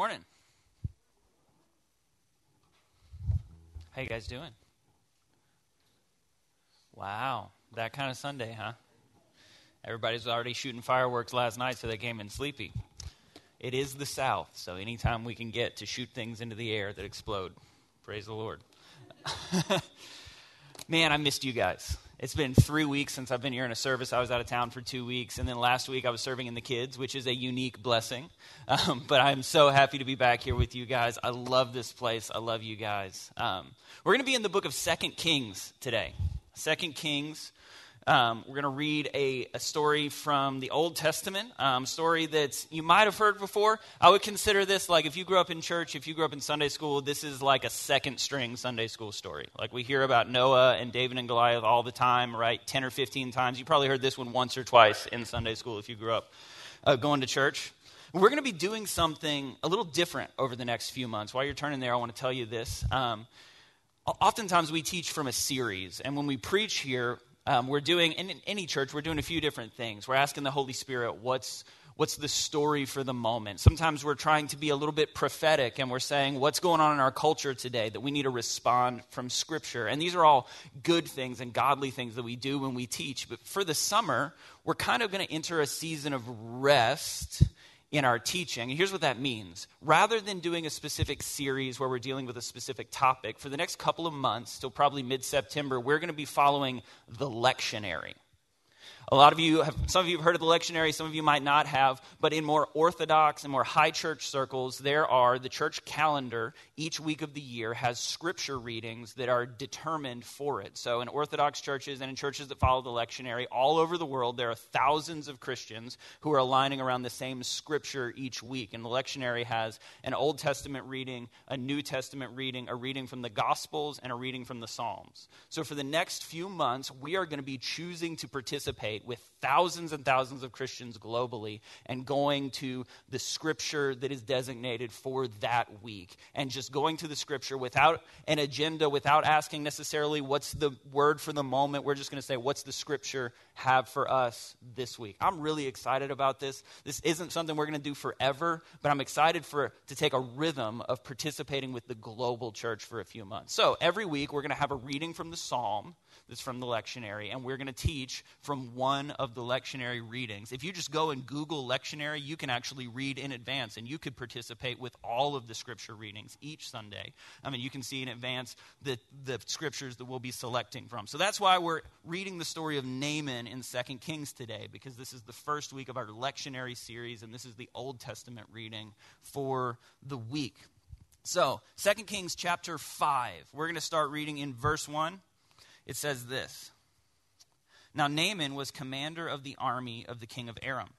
Morning. How you guys doing? Wow, that kind of Sunday, huh? Everybody's already shooting fireworks last night, so they came in sleepy. It is the South, so anytime we can get to shoot things into the air that explode, praise the Lord. Man, I missed you guys. It's been three weeks since I've been here in a service. I was out of town for two weeks, and then last week I was serving in the kids, which is a unique blessing. Um, but I'm so happy to be back here with you guys. I love this place. I love you guys. Um, we're going to be in the book of Second Kings today. Second Kings um, we're going to read a, a, story from the Old Testament, um, story that you might have heard before. I would consider this like if you grew up in church, if you grew up in Sunday school, this is like a second string Sunday school story. Like we hear about Noah and David and Goliath all the time, right? 10 or 15 times. You probably heard this one once or twice in Sunday school if you grew up uh, going to church. We're going to be doing something a little different over the next few months. While you're turning there, I want to tell you this. Um, oftentimes we teach from a series, and when we preach here, um, we're doing, in any church, we're doing a few different things. We're asking the Holy Spirit, what's, what's the story for the moment? Sometimes we're trying to be a little bit prophetic and we're saying, what's going on in our culture today that we need to respond from Scripture? And these are all good things and godly things that we do when we teach. But for the summer, we're kind of going to enter a season of rest in our teaching. And here's what that means. Rather than doing a specific series where we're dealing with a specific topic, for the next couple of months, till probably mid September, we're going to be following the lectionary. A lot of you have, some of you have heard of the lectionary, some of you might not have, but in more orthodox and more high church circles, there are the church calendar each week of the year has scripture readings that are determined for it. So in orthodox churches and in churches that follow the lectionary all over the world, there are thousands of Christians who are aligning around the same scripture each week. And the lectionary has an Old Testament reading, a New Testament reading, a reading from the Gospels, and a reading from the Psalms. So for the next few months, we are going to be choosing to participate with thousands and thousands of Christians globally and going to the scripture that is designated for that week and just going to the scripture without an agenda, without asking necessarily what's the word for the moment. We're just going to say, what's the scripture have for us this week? I'm really excited about this. This isn't something we're going to do forever, but I'm excited for to take a rhythm of participating with the global church for a few months. So every week we're going to have a reading from the psalm that's from the lectionary, and we're going to teach from one of the lectionary readings. If you just go and Google lectionary, you can actually read in advance, and you could participate with all of the scripture readings each Sunday. I mean, you can see in advance the, the scriptures that we'll be selecting from. So that's why we're reading the story of Naaman in Second Kings today, because this is the first week of our lectionary series, and this is the Old Testament reading for the week. So, Second Kings chapter 5. We're going to start reading in verse 1 it says this Now Naaman was commander of the army of the king of Aram.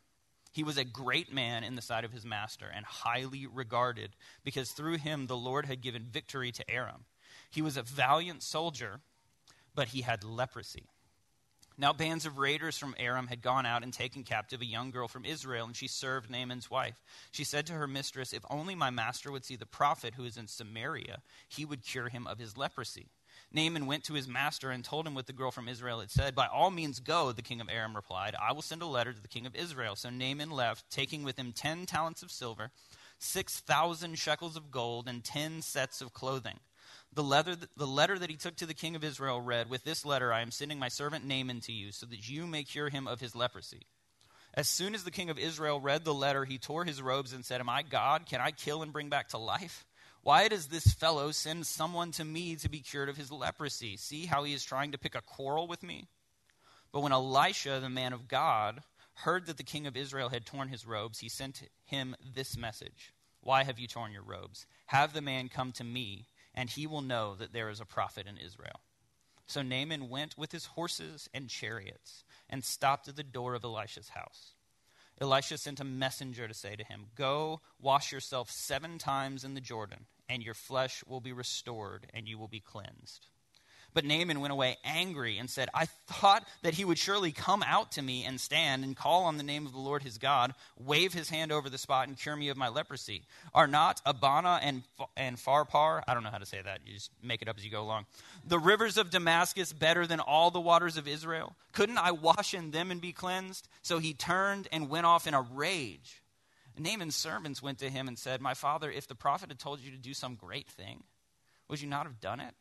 He was a great man in the sight of his master and highly regarded, because through him the Lord had given victory to Aram. He was a valiant soldier, but he had leprosy. Now, bands of raiders from Aram had gone out and taken captive a young girl from Israel, and she served Naaman's wife. She said to her mistress, If only my master would see the prophet who is in Samaria, he would cure him of his leprosy. Naaman went to his master and told him what the girl from Israel had said. By all means, go, the king of Aram replied. I will send a letter to the king of Israel. So Naaman left, taking with him ten talents of silver, six thousand shekels of gold, and ten sets of clothing. The letter, the letter that he took to the king of Israel read, With this letter I am sending my servant Naaman to you, so that you may cure him of his leprosy. As soon as the king of Israel read the letter, he tore his robes and said, Am I God? Can I kill and bring back to life? Why does this fellow send someone to me to be cured of his leprosy? See how he is trying to pick a quarrel with me? But when Elisha, the man of God, heard that the king of Israel had torn his robes, he sent him this message Why have you torn your robes? Have the man come to me, and he will know that there is a prophet in Israel. So Naaman went with his horses and chariots and stopped at the door of Elisha's house. Elisha sent a messenger to say to him, Go wash yourself seven times in the Jordan, and your flesh will be restored, and you will be cleansed. But Naaman went away angry and said, I thought that he would surely come out to me and stand and call on the name of the Lord his God, wave his hand over the spot, and cure me of my leprosy. Are not Abana and, and Pharpar, I don't know how to say that, you just make it up as you go along, the rivers of Damascus better than all the waters of Israel? Couldn't I wash in them and be cleansed? So he turned and went off in a rage. Naaman's servants went to him and said, My father, if the prophet had told you to do some great thing, would you not have done it?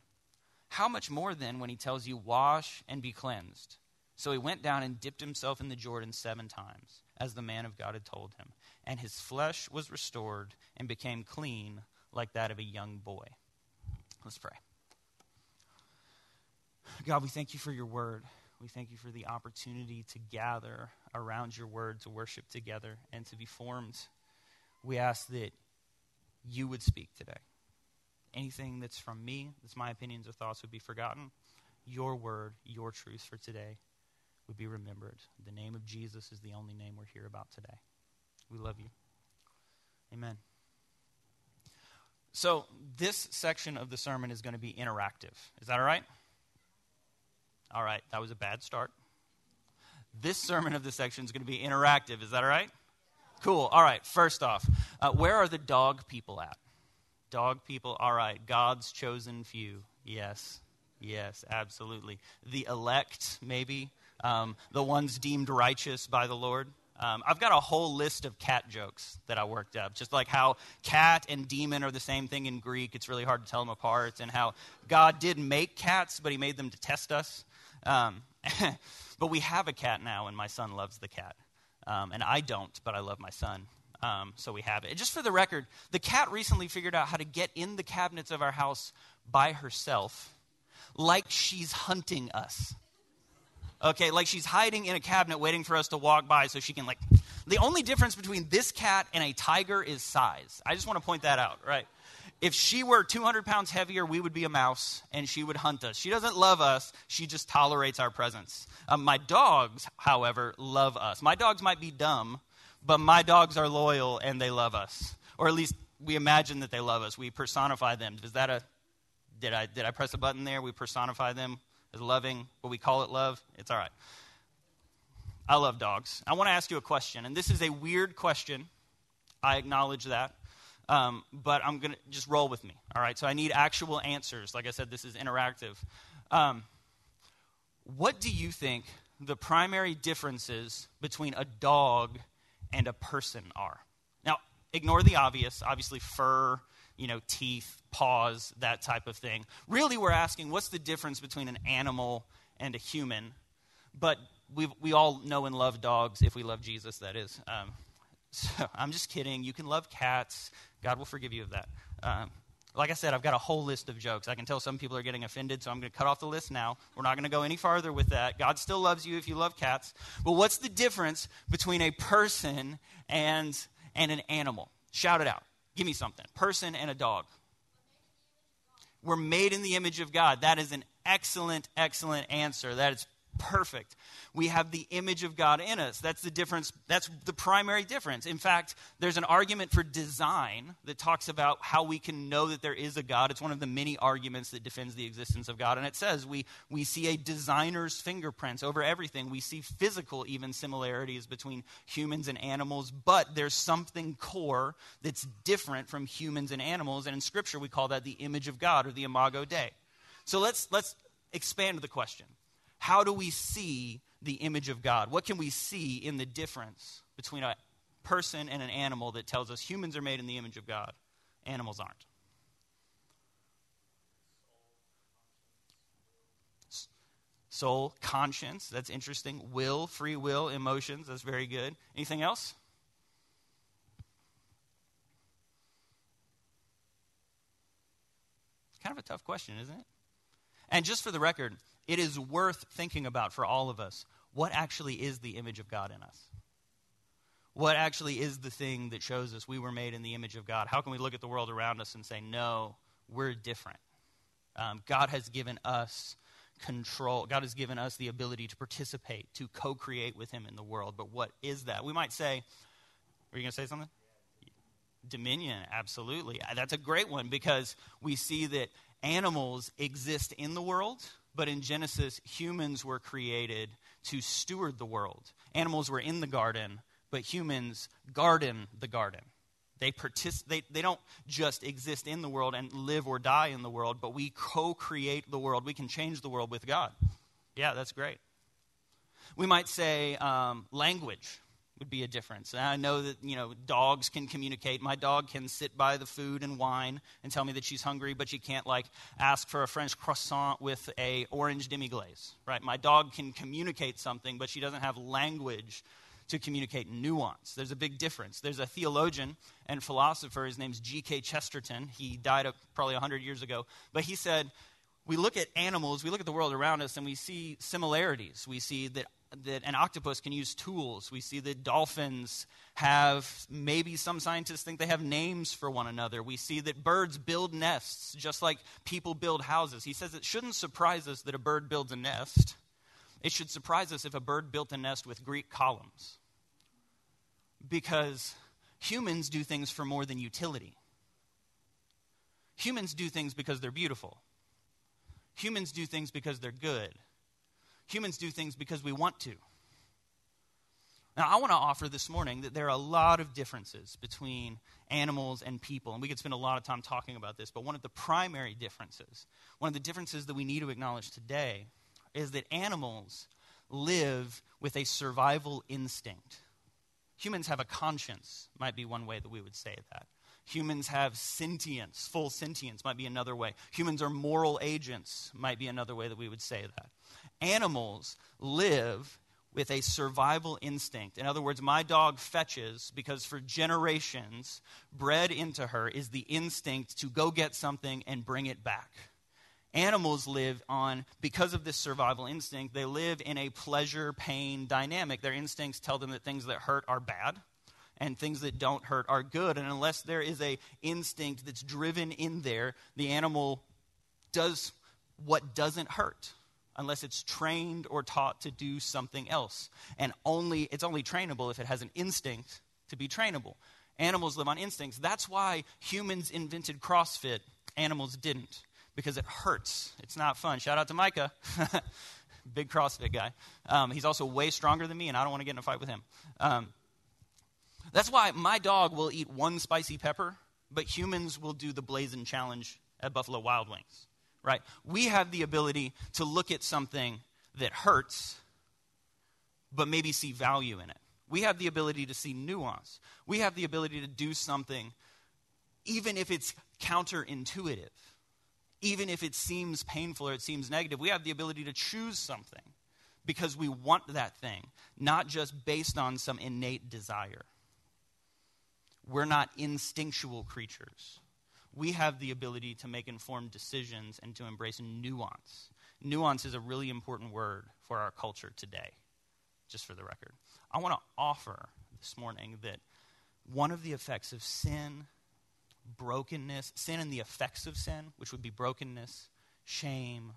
How much more then when he tells you, Wash and be cleansed? So he went down and dipped himself in the Jordan seven times, as the man of God had told him. And his flesh was restored and became clean like that of a young boy. Let's pray. God, we thank you for your word. We thank you for the opportunity to gather around your word, to worship together, and to be formed. We ask that you would speak today. Anything that's from me, that's my opinions or thoughts, would be forgotten. Your word, your truth for today would be remembered. The name of Jesus is the only name we're here about today. We love you. Amen. So, this section of the sermon is going to be interactive. Is that all right? All right, that was a bad start. This sermon of this section is going to be interactive. Is that all right? Cool. All right, first off, uh, where are the dog people at? Dog people, all right. God's chosen few. Yes, yes, absolutely. The elect, maybe. Um, the ones deemed righteous by the Lord. Um, I've got a whole list of cat jokes that I worked up, just like how cat and demon are the same thing in Greek. It's really hard to tell them apart, and how God did make cats, but He made them to test us. Um, but we have a cat now, and my son loves the cat. Um, and I don't, but I love my son. Um, so we have it. And just for the record, the cat recently figured out how to get in the cabinets of our house by herself, like she's hunting us. Okay, like she's hiding in a cabinet waiting for us to walk by so she can, like. The only difference between this cat and a tiger is size. I just want to point that out, right? if she were 200 pounds heavier, we would be a mouse and she would hunt us. She doesn't love us, she just tolerates our presence. Um, my dogs, however, love us. My dogs might be dumb, but my dogs are loyal and they love us. Or at least we imagine that they love us. We personify them. Is that a. Did I, did I press a button there? We personify them as loving, but we call it love? It's all right. I love dogs. I want to ask you a question, and this is a weird question. I acknowledge that. Um, but I'm going to just roll with me. All right. So I need actual answers. Like I said, this is interactive. Um, what do you think the primary differences between a dog and a person are? Now, ignore the obvious. Obviously, fur, you know, teeth, paws, that type of thing. Really, we're asking what's the difference between an animal and a human? But we we all know and love dogs if we love Jesus, that is. Um, so I'm just kidding. You can love cats. God will forgive you of that. Um, like I said, I've got a whole list of jokes. I can tell some people are getting offended, so I'm going to cut off the list now. We're not going to go any farther with that. God still loves you if you love cats. But what's the difference between a person and, and an animal? Shout it out. Give me something. Person and a dog. We're made in the image of God. That is an excellent, excellent answer. That is perfect. We have the image of God in us. That's the difference. That's the primary difference. In fact, there's an argument for design that talks about how we can know that there is a God. It's one of the many arguments that defends the existence of God. And it says we, we see a designer's fingerprints over everything. We see physical, even similarities between humans and animals, but there's something core that's different from humans and animals. And in Scripture, we call that the image of God or the imago Dei. So let's, let's expand the question how do we see the image of God? What can we see in the difference between a person and an animal that tells us humans are made in the image of God, animals aren't? Soul, conscience, that's interesting. Will, free will, emotions, that's very good. Anything else? Kind of a tough question, isn't it? And just for the record, it is worth thinking about for all of us what actually is the image of God in us? What actually is the thing that shows us we were made in the image of God? How can we look at the world around us and say, no, we're different? Um, God has given us control. God has given us the ability to participate, to co create with Him in the world. But what is that? We might say, were you going to say something? Dominion, absolutely. That's a great one because we see that animals exist in the world, but in Genesis, humans were created to steward the world. Animals were in the garden, but humans garden the garden. They, partic- they, they don't just exist in the world and live or die in the world, but we co create the world. We can change the world with God. Yeah, that's great. We might say um, language. Would be a difference. And I know that, you know, dogs can communicate. My dog can sit by the food and whine and tell me that she's hungry, but she can't like ask for a French croissant with a orange demi-glace, right? My dog can communicate something, but she doesn't have language to communicate nuance. There's a big difference. There's a theologian and philosopher, his name's G.K. Chesterton. He died probably 100 years ago, but he said, we look at animals, we look at the world around us, and we see similarities. We see that that an octopus can use tools. We see that dolphins have, maybe some scientists think they have names for one another. We see that birds build nests just like people build houses. He says it shouldn't surprise us that a bird builds a nest. It should surprise us if a bird built a nest with Greek columns. Because humans do things for more than utility. Humans do things because they're beautiful. Humans do things because they're good humans do things because we want to. Now, I want to offer this morning that there are a lot of differences between animals and people, and we could spend a lot of time talking about this, but one of the primary differences, one of the differences that we need to acknowledge today, is that animals live with a survival instinct. Humans have a conscience, might be one way that we would say that. Humans have sentience, full sentience, might be another way. Humans are moral agents, might be another way that we would say that animals live with a survival instinct. In other words, my dog fetches because for generations, bred into her is the instinct to go get something and bring it back. Animals live on, because of this survival instinct, they live in a pleasure pain dynamic. Their instincts tell them that things that hurt are bad and things that don't hurt are good. And unless there is a instinct that's driven in there, the animal does what doesn't hurt unless it's trained or taught to do something else. And only it's only trainable if it has an instinct to be trainable. Animals live on instincts. That's why humans invented CrossFit, animals didn't, because it hurts. It's not fun. Shout out to Micah, big CrossFit guy. Um, he's also way stronger than me, and I don't want to get in a fight with him. Um, that's why my dog will eat one spicy pepper, but humans will do the blazing challenge at Buffalo Wild Wings right? We have the ability to look at something that hurts, but maybe see value in it. We have the ability to see nuance. We have the ability to do something, even if it's counterintuitive, even if it seems painful or it seems negative. We have the ability to choose something because we want that thing, not just based on some innate desire. We're not instinctual creatures we have the ability to make informed decisions and to embrace nuance. Nuance is a really important word for our culture today, just for the record. I want to offer this morning that one of the effects of sin, brokenness, sin and the effects of sin, which would be brokenness, shame,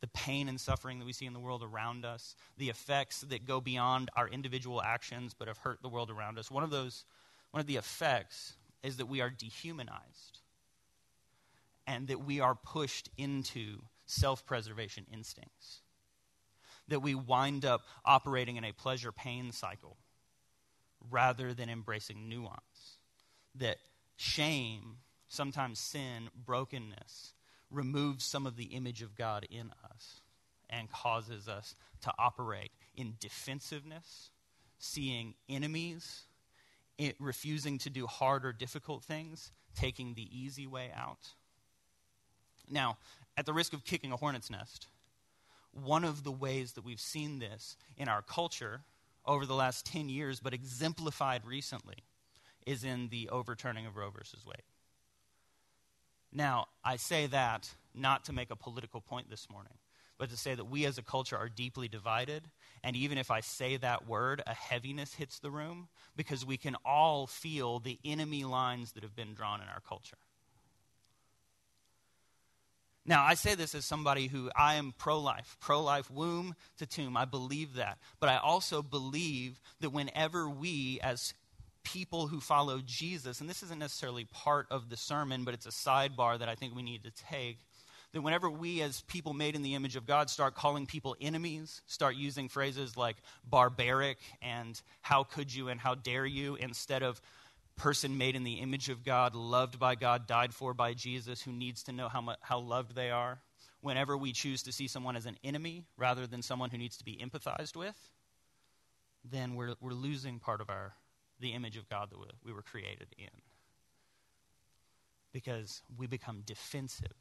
the pain and suffering that we see in the world around us, the effects that go beyond our individual actions but have hurt the world around us. One of those, one of the effects is that we are dehumanized and that we are pushed into self preservation instincts. That we wind up operating in a pleasure pain cycle rather than embracing nuance. That shame, sometimes sin, brokenness, removes some of the image of God in us and causes us to operate in defensiveness, seeing enemies, refusing to do hard or difficult things, taking the easy way out now, at the risk of kicking a hornet's nest, one of the ways that we've seen this in our culture over the last 10 years, but exemplified recently, is in the overturning of Roe versus Wade. Now, I say that not to make a political point this morning, but to say that we as a culture are deeply divided. And even if I say that word, a heaviness hits the room because we can all feel the enemy lines that have been drawn in our culture. Now, I say this as somebody who I am pro life, pro life, womb to tomb. I believe that. But I also believe that whenever we, as people who follow Jesus, and this isn't necessarily part of the sermon, but it's a sidebar that I think we need to take, that whenever we, as people made in the image of God, start calling people enemies, start using phrases like barbaric and how could you and how dare you instead of person made in the image of God, loved by God, died for by Jesus, who needs to know how, how loved they are. Whenever we choose to see someone as an enemy rather than someone who needs to be empathized with, then we're, we're losing part of our the image of God that we were created in. Because we become defensive.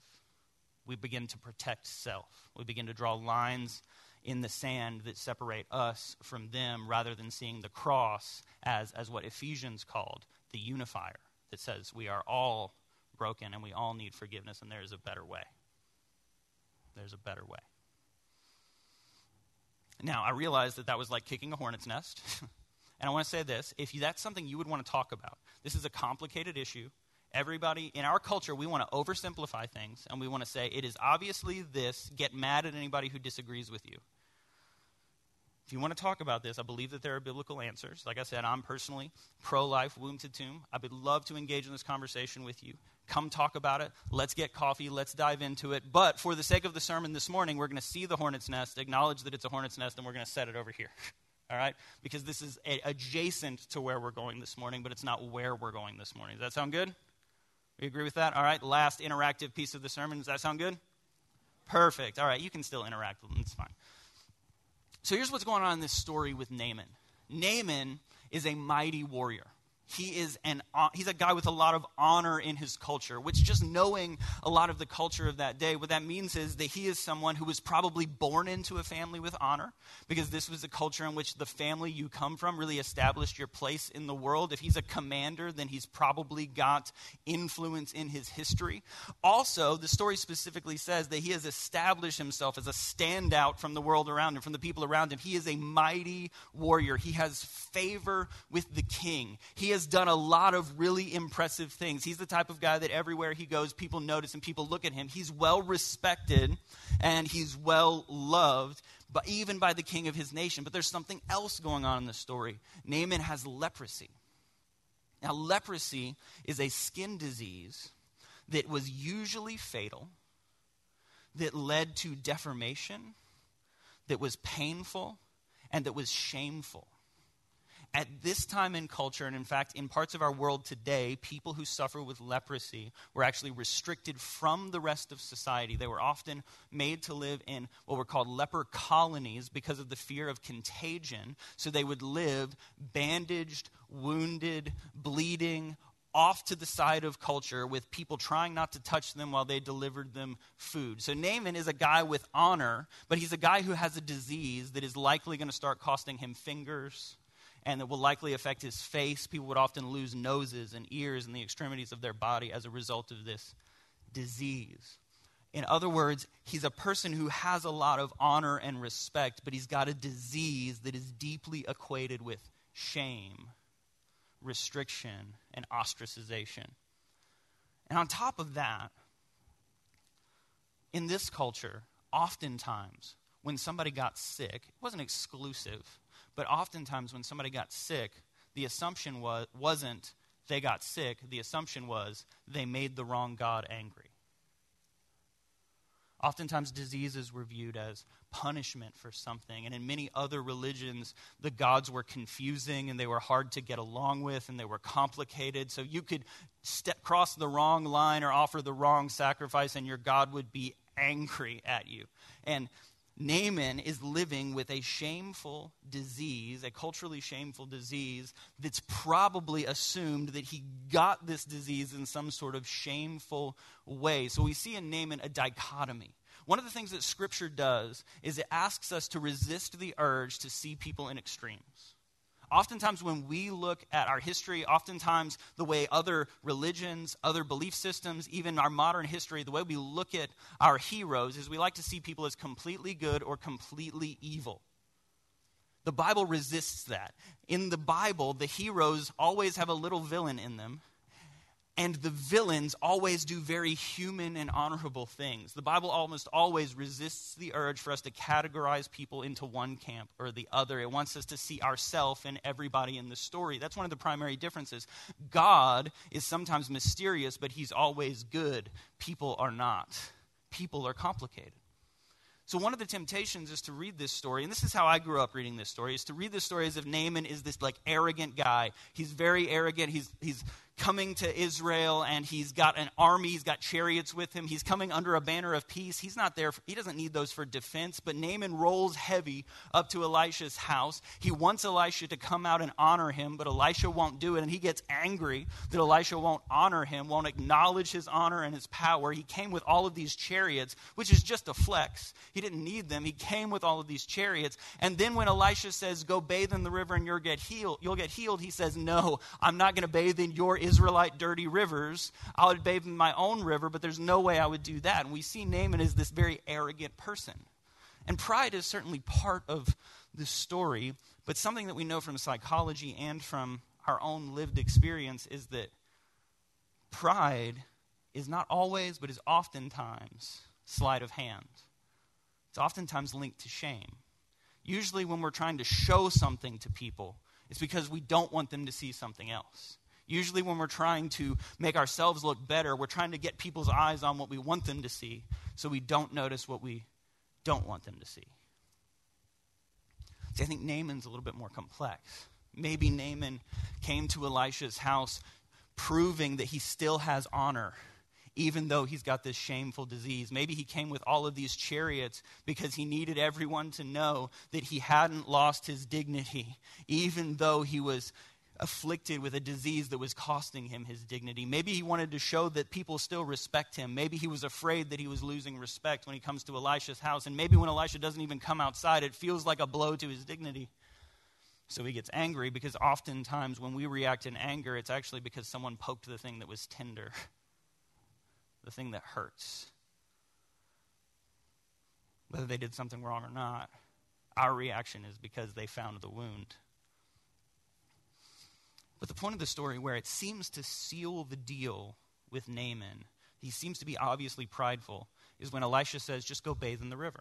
We begin to protect self. We begin to draw lines in the sand that separate us from them rather than seeing the cross as, as what Ephesians called the unifier that says we are all broken and we all need forgiveness and there is a better way. There's a better way. Now, I realize that that was like kicking a hornet's nest. and I want to say this if that's something you would want to talk about, this is a complicated issue. Everybody in our culture, we want to oversimplify things and we want to say it is obviously this. Get mad at anybody who disagrees with you. If you want to talk about this, I believe that there are biblical answers. Like I said, I'm personally pro life, womb to tomb. I would love to engage in this conversation with you. Come talk about it. Let's get coffee. Let's dive into it. But for the sake of the sermon this morning, we're going to see the hornet's nest, acknowledge that it's a hornet's nest, and we're going to set it over here. All right? Because this is adjacent to where we're going this morning, but it's not where we're going this morning. Does that sound good? We agree with that? All right, last interactive piece of the sermon. Does that sound good? Perfect. All right, you can still interact with them. It's fine. So here's what's going on in this story with Naaman. Naaman is a mighty warrior he is an uh, he's a guy with a lot of honor in his culture which just knowing a lot of the culture of that day what that means is that he is someone who was probably born into a family with honor because this was a culture in which the family you come from really established your place in the world. If he's a commander then he's probably got influence in his history. Also the story specifically says that he has established himself as a standout from the world around him from the people around him. He is a mighty warrior. He has favor with the king. He has done a lot of really impressive things. He's the type of guy that everywhere he goes, people notice and people look at him. He's well respected and he's well loved, but even by the king of his nation. But there's something else going on in the story. Naaman has leprosy. Now, leprosy is a skin disease that was usually fatal, that led to deformation, that was painful, and that was shameful at this time in culture, and in fact, in parts of our world today, people who suffer with leprosy were actually restricted from the rest of society. They were often made to live in what were called leper colonies because of the fear of contagion. So they would live bandaged, wounded, bleeding, off to the side of culture with people trying not to touch them while they delivered them food. So Naaman is a guy with honor, but he's a guy who has a disease that is likely going to start costing him fingers and it will likely affect his face. People would often lose noses and ears and the extremities of their body as a result of this disease. In other words, he's a person who has a lot of honor and respect, but he's got a disease that is deeply equated with shame, restriction, and ostracization. And on top of that, in this culture, oftentimes when somebody got sick, it wasn't exclusive, but oftentimes, when somebody got sick, the assumption was, wasn't they got sick, the assumption was they made the wrong God angry. Oftentimes, diseases were viewed as punishment for something. And in many other religions, the gods were confusing and they were hard to get along with and they were complicated. So you could step, cross the wrong line or offer the wrong sacrifice, and your God would be angry at you. And Naaman is living with a shameful disease, a culturally shameful disease, that's probably assumed that he got this disease in some sort of shameful way. So we see in Naaman a dichotomy. One of the things that Scripture does is it asks us to resist the urge to see people in extremes oftentimes when we look at our history, oftentimes the way other religions, other belief systems, even our modern history, the way we look at our heroes is we like to see people as completely good or completely evil. The Bible resists that. In the Bible, the heroes always have a little villain in them and the villains always do very human and honorable things. The Bible almost always resists the urge for us to categorize people into one camp or the other. It wants us to see ourselves and everybody in the story. That's one of the primary differences. God is sometimes mysterious, but he's always good. People are not. People are complicated. So, one of the temptations is to read this story, and this is how I grew up reading this story, is to read this story as if Naaman is this like arrogant guy. He's very arrogant. He's, he's coming to Israel and he's got an army, he's got chariots with him, he's coming under a banner of peace. He's not there, for, he doesn't need those for defense, but Naaman rolls heavy up to Elisha's house. He wants Elisha to come out and honor him, but Elisha won't do it, and he gets angry that Elisha won't honor him, won't acknowledge his honor and his power. He came with all of these chariots, which is just a flex. He didn't need them. He came with all of these chariots. And then when Elisha says, Go bathe in the river and you'll get healed, you'll get healed, he says, No, I'm not going to bathe in your Israelite dirty rivers. I would bathe in my own river, but there's no way I would do that. And we see Naaman as this very arrogant person. And pride is certainly part of this story, but something that we know from psychology and from our own lived experience is that pride is not always, but is oftentimes sleight of hand. It's oftentimes linked to shame. Usually, when we're trying to show something to people, it's because we don't want them to see something else. Usually, when we're trying to make ourselves look better, we're trying to get people's eyes on what we want them to see so we don't notice what we don't want them to see. See, I think Naaman's a little bit more complex. Maybe Naaman came to Elisha's house proving that he still has honor even though he's got this shameful disease. Maybe he came with all of these chariots because he needed everyone to know that he hadn't lost his dignity, even though he was afflicted with a disease that was costing him his dignity. Maybe he wanted to show that people still respect him. Maybe he was afraid that he was losing respect when he comes to Elisha's house. And maybe when Elisha doesn't even come outside, it feels like a blow to his dignity. So he gets angry because oftentimes when we react in anger, it's actually because someone poked the thing that was tender, the thing that hurts. Whether they did something wrong or not, our reaction is because they found the wound. But the point of the story, where it seems to seal the deal with Naaman, he seems to be obviously prideful, is when Elisha says, just go bathe in the river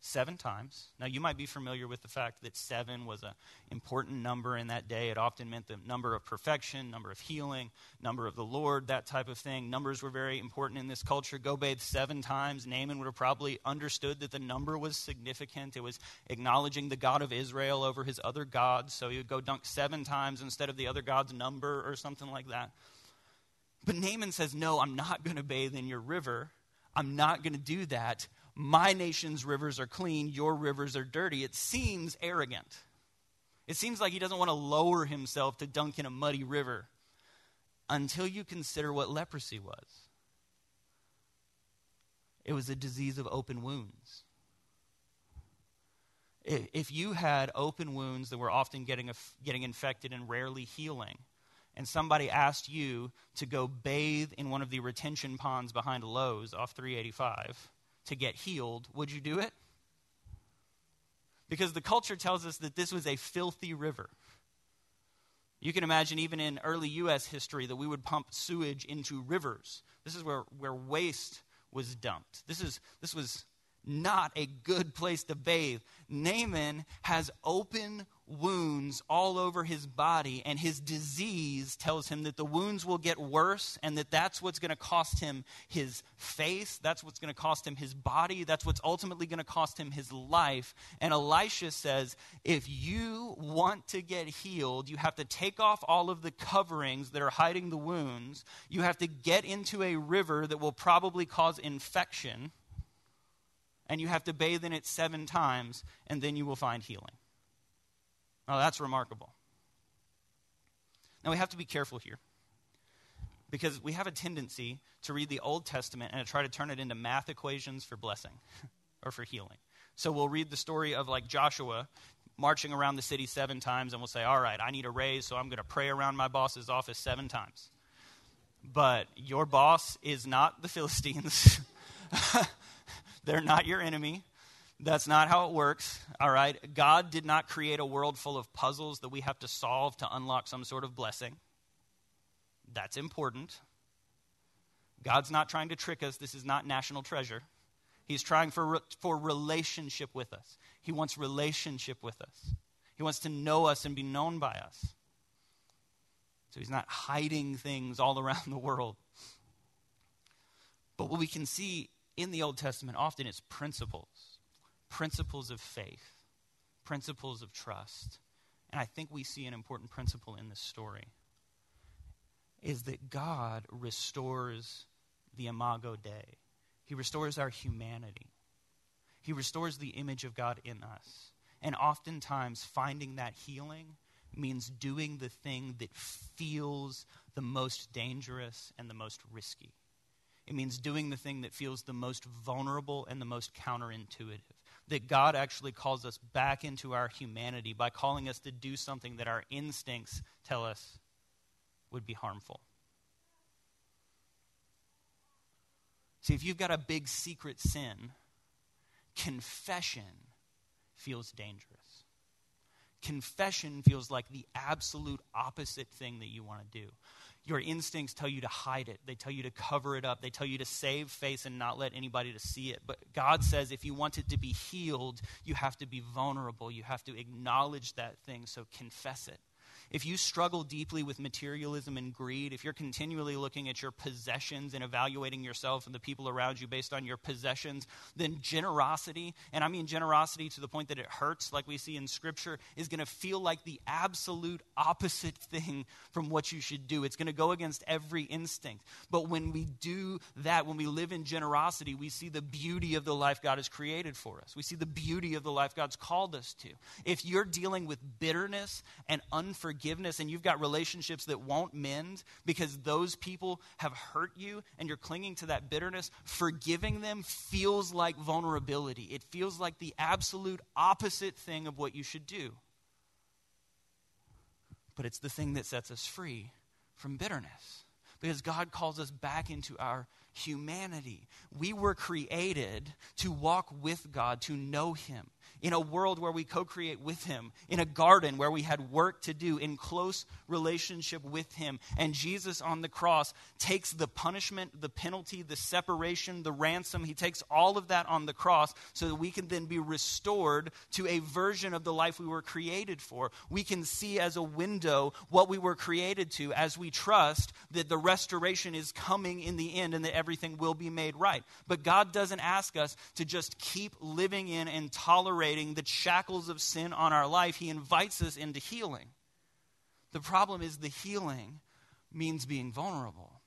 seven times. Now, you might be familiar with the fact that seven was an important number in that day. It often meant the number of perfection, number of healing, number of the Lord, that type of thing. Numbers were very important in this culture. Go bathe seven times. Naaman would have probably understood that the number was significant. It was acknowledging the God of Israel over his other gods. So he would go dunk seven times instead of the other god's number or something like that. But Naaman says, No, I'm not going to bathe in your river. I'm not going to do that my nation's rivers are clean, your rivers are dirty. It seems arrogant. It seems like he doesn't want to lower himself to dunk in a muddy river until you consider what leprosy was. It was a disease of open wounds. If you had open wounds that were often getting, getting infected and rarely healing, and somebody asked you to go bathe in one of the retention ponds behind Lowe's off 385, to get healed, would you do it? Because the culture tells us that this was a filthy river. You can imagine, even in early U.S. history, that we would pump sewage into rivers. This is where, where waste was dumped. This, is, this was not a good place to bathe. Naaman has open wounds all over his body, and his disease tells him that the wounds will get worse and that that's what's going to cost him his face, that's what's going to cost him his body, that's what's ultimately going to cost him his life. And Elisha says, if you want to get healed, you have to take off all of the coverings that are hiding the wounds, you have to get into a river that will probably cause infection. And you have to bathe in it seven times, and then you will find healing. Oh, that's remarkable. Now, we have to be careful here because we have a tendency to read the Old Testament and to try to turn it into math equations for blessing or for healing. So we'll read the story of like Joshua marching around the city seven times and we'll say, All right, I need a raise, so I'm going to pray around my boss's office seven times. But your boss is not the Philistines, they're not your enemy. That's not how it works, all right? God did not create a world full of puzzles that we have to solve to unlock some sort of blessing. That's important. God's not trying to trick us. This is not national treasure. He's trying for, for relationship with us. He wants relationship with us. He wants to know us and be known by us. So he's not hiding things all around the world. But what we can see in the Old Testament often is principles principles of faith, principles of trust. And I think we see an important principle in this story. is that God restores the imago Dei. He restores our humanity. He restores the image of God in us. And oftentimes, finding that healing means doing the thing that feels the most dangerous and the most risky. It means doing the thing that feels the most vulnerable and the most counterintuitive. That God actually calls us back into our humanity by calling us to do something that our instincts tell us would be harmful. See, if you've got a big secret sin, confession feels dangerous. Confession feels like the absolute opposite thing that you want to do. Your instincts tell you to hide it. They tell you to cover it up. They tell you to save face and not let anybody to see it. But God says if you want it to be healed, you have to be vulnerable. You have to acknowledge that thing, so confess it if you struggle deeply with materialism and greed, if you're continually looking at your possessions and evaluating yourself and the people around you based on your possessions, then generosity, and I mean generosity to the point that it hurts, like we see in Scripture, is going to feel like the absolute opposite thing from what you should do. It's going to go against every instinct. But when we do that, when we live in generosity, we see the beauty of the life God has created for us. We see the beauty of the life God's called us to. If you're dealing with bitterness and unforgiveness, forgiveness and you've got relationships that won't mend because those people have hurt you and you're clinging to that bitterness, forgiving them feels like vulnerability. It feels like the absolute opposite thing of what you should do. But it's the thing that sets us free from bitterness because God calls us back into our humanity. We were created to walk with God, to know Him in a world where we co create with Him, in a garden where we had work to do, in close relationship with Him. And Jesus on the cross takes the punishment, the penalty, the separation, the ransom. He takes all of that on the cross so that we can then be restored to a version of the life we were created for. We can see as a window what we were created to as we trust that the restoration is coming in the end and that everything will be made right. But God doesn't ask us to just keep living in and tolerating the shackles of sin on our life, He invites us into healing. The problem is the healing means being vulnerable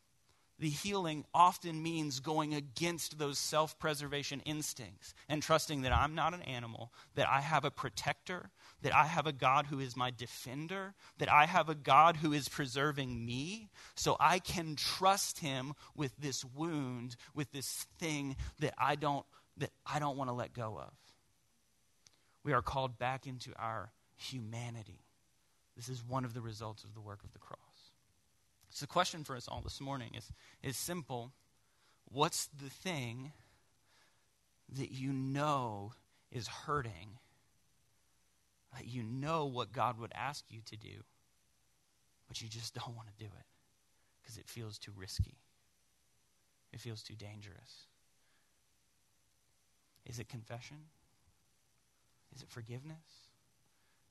the healing often means going against those self preservation instincts and trusting that I'm not an animal, that I have a protector, that I have a God who is my defender, that I have a God who is preserving me, so I can trust him with this wound, with this thing that I don't that I don't want to let go of. We are called back into our humanity. This is one of the results of the work of the cross. So, the question for us all this morning is, is simple What's the thing that you know is hurting, that you know what God would ask you to do, but you just don't want to do it because it feels too risky? It feels too dangerous. Is it confession? Is it forgiveness?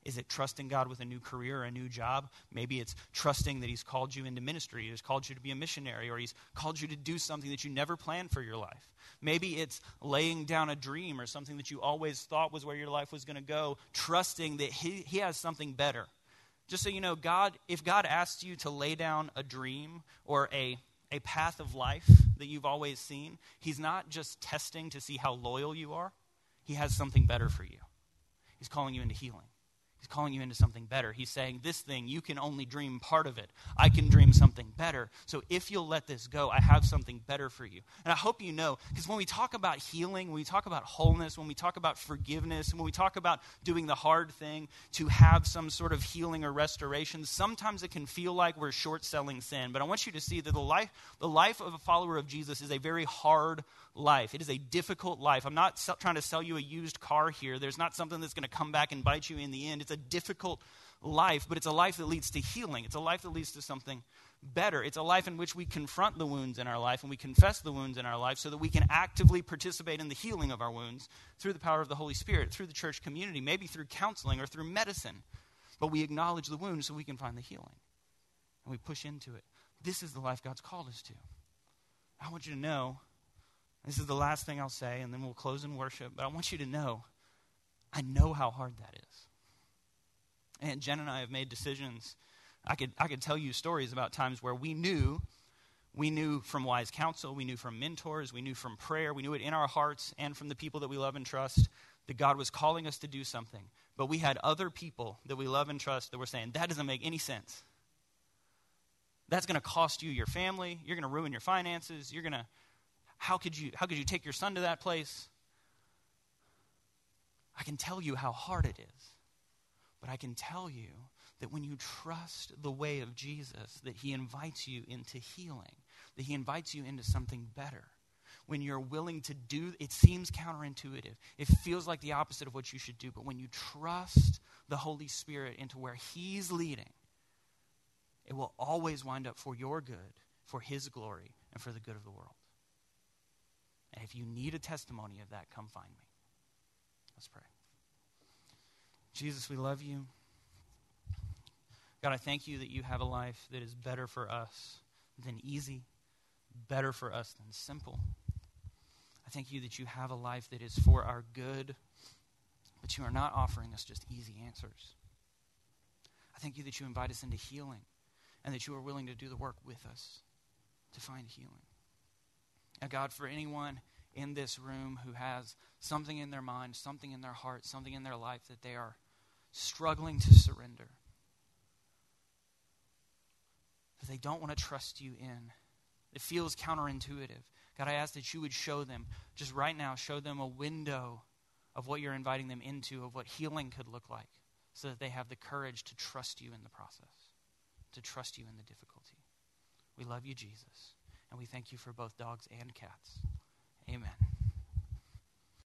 Is it trusting God with a new career, or a new job? Maybe it's trusting that He's called you into ministry, He's called you to be a missionary, or He's called you to do something that you never planned for your life. Maybe it's laying down a dream or something that you always thought was where your life was going to go, trusting that he, he has something better. Just so you know, God, if God asks you to lay down a dream or a, a path of life that you've always seen, He's not just testing to see how loyal you are, He has something better for you. He's calling you into healing. He's calling you into something better. He's saying, This thing, you can only dream part of it. I can dream something better. So if you'll let this go, I have something better for you. And I hope you know, because when we talk about healing, when we talk about wholeness, when we talk about forgiveness, and when we talk about doing the hard thing to have some sort of healing or restoration, sometimes it can feel like we're short selling sin. But I want you to see that the life, the life of a follower of Jesus is a very hard life. It is a difficult life. I'm not trying to sell you a used car here. There's not something that's going to come back and bite you in the end. It's a difficult life, but it's a life that leads to healing. It's a life that leads to something better. It's a life in which we confront the wounds in our life and we confess the wounds in our life so that we can actively participate in the healing of our wounds through the power of the Holy Spirit, through the church community, maybe through counseling or through medicine. But we acknowledge the wounds so we can find the healing. And we push into it. This is the life God's called us to. I want you to know this is the last thing I'll say, and then we'll close in worship. But I want you to know I know how hard that is. And Jen and I have made decisions I could, I could tell you stories about times where we knew, we knew from wise counsel, we knew from mentors, we knew from prayer, we knew it in our hearts and from the people that we love and trust that God was calling us to do something. But we had other people that we love and trust that were saying, that doesn't make any sense. That's going to cost you your family. You're going to ruin your finances. You're going to, how could you, how could you take your son to that place? I can tell you how hard it is. But I can tell you that when you trust the way of Jesus, that he invites you into healing, that he invites you into something better. When you're willing to do, it seems counterintuitive. It feels like the opposite of what you should do. But when you trust the Holy Spirit into where he's leading, it will always wind up for your good, for his glory, and for the good of the world. And if you need a testimony of that, come find me. Let's pray. Jesus, we love you. God, I thank you that you have a life that is better for us than easy, better for us than simple. I thank you that you have a life that is for our good, but you are not offering us just easy answers. I thank you that you invite us into healing and that you are willing to do the work with us to find healing. And God, for anyone in this room who has something in their mind, something in their heart, something in their life that they are struggling to surrender, that they don't want to trust you in. It feels counterintuitive. God, I ask that you would show them, just right now, show them a window of what you're inviting them into, of what healing could look like, so that they have the courage to trust you in the process, to trust you in the difficulty. We love you, Jesus, and we thank you for both dogs and cats. Amen.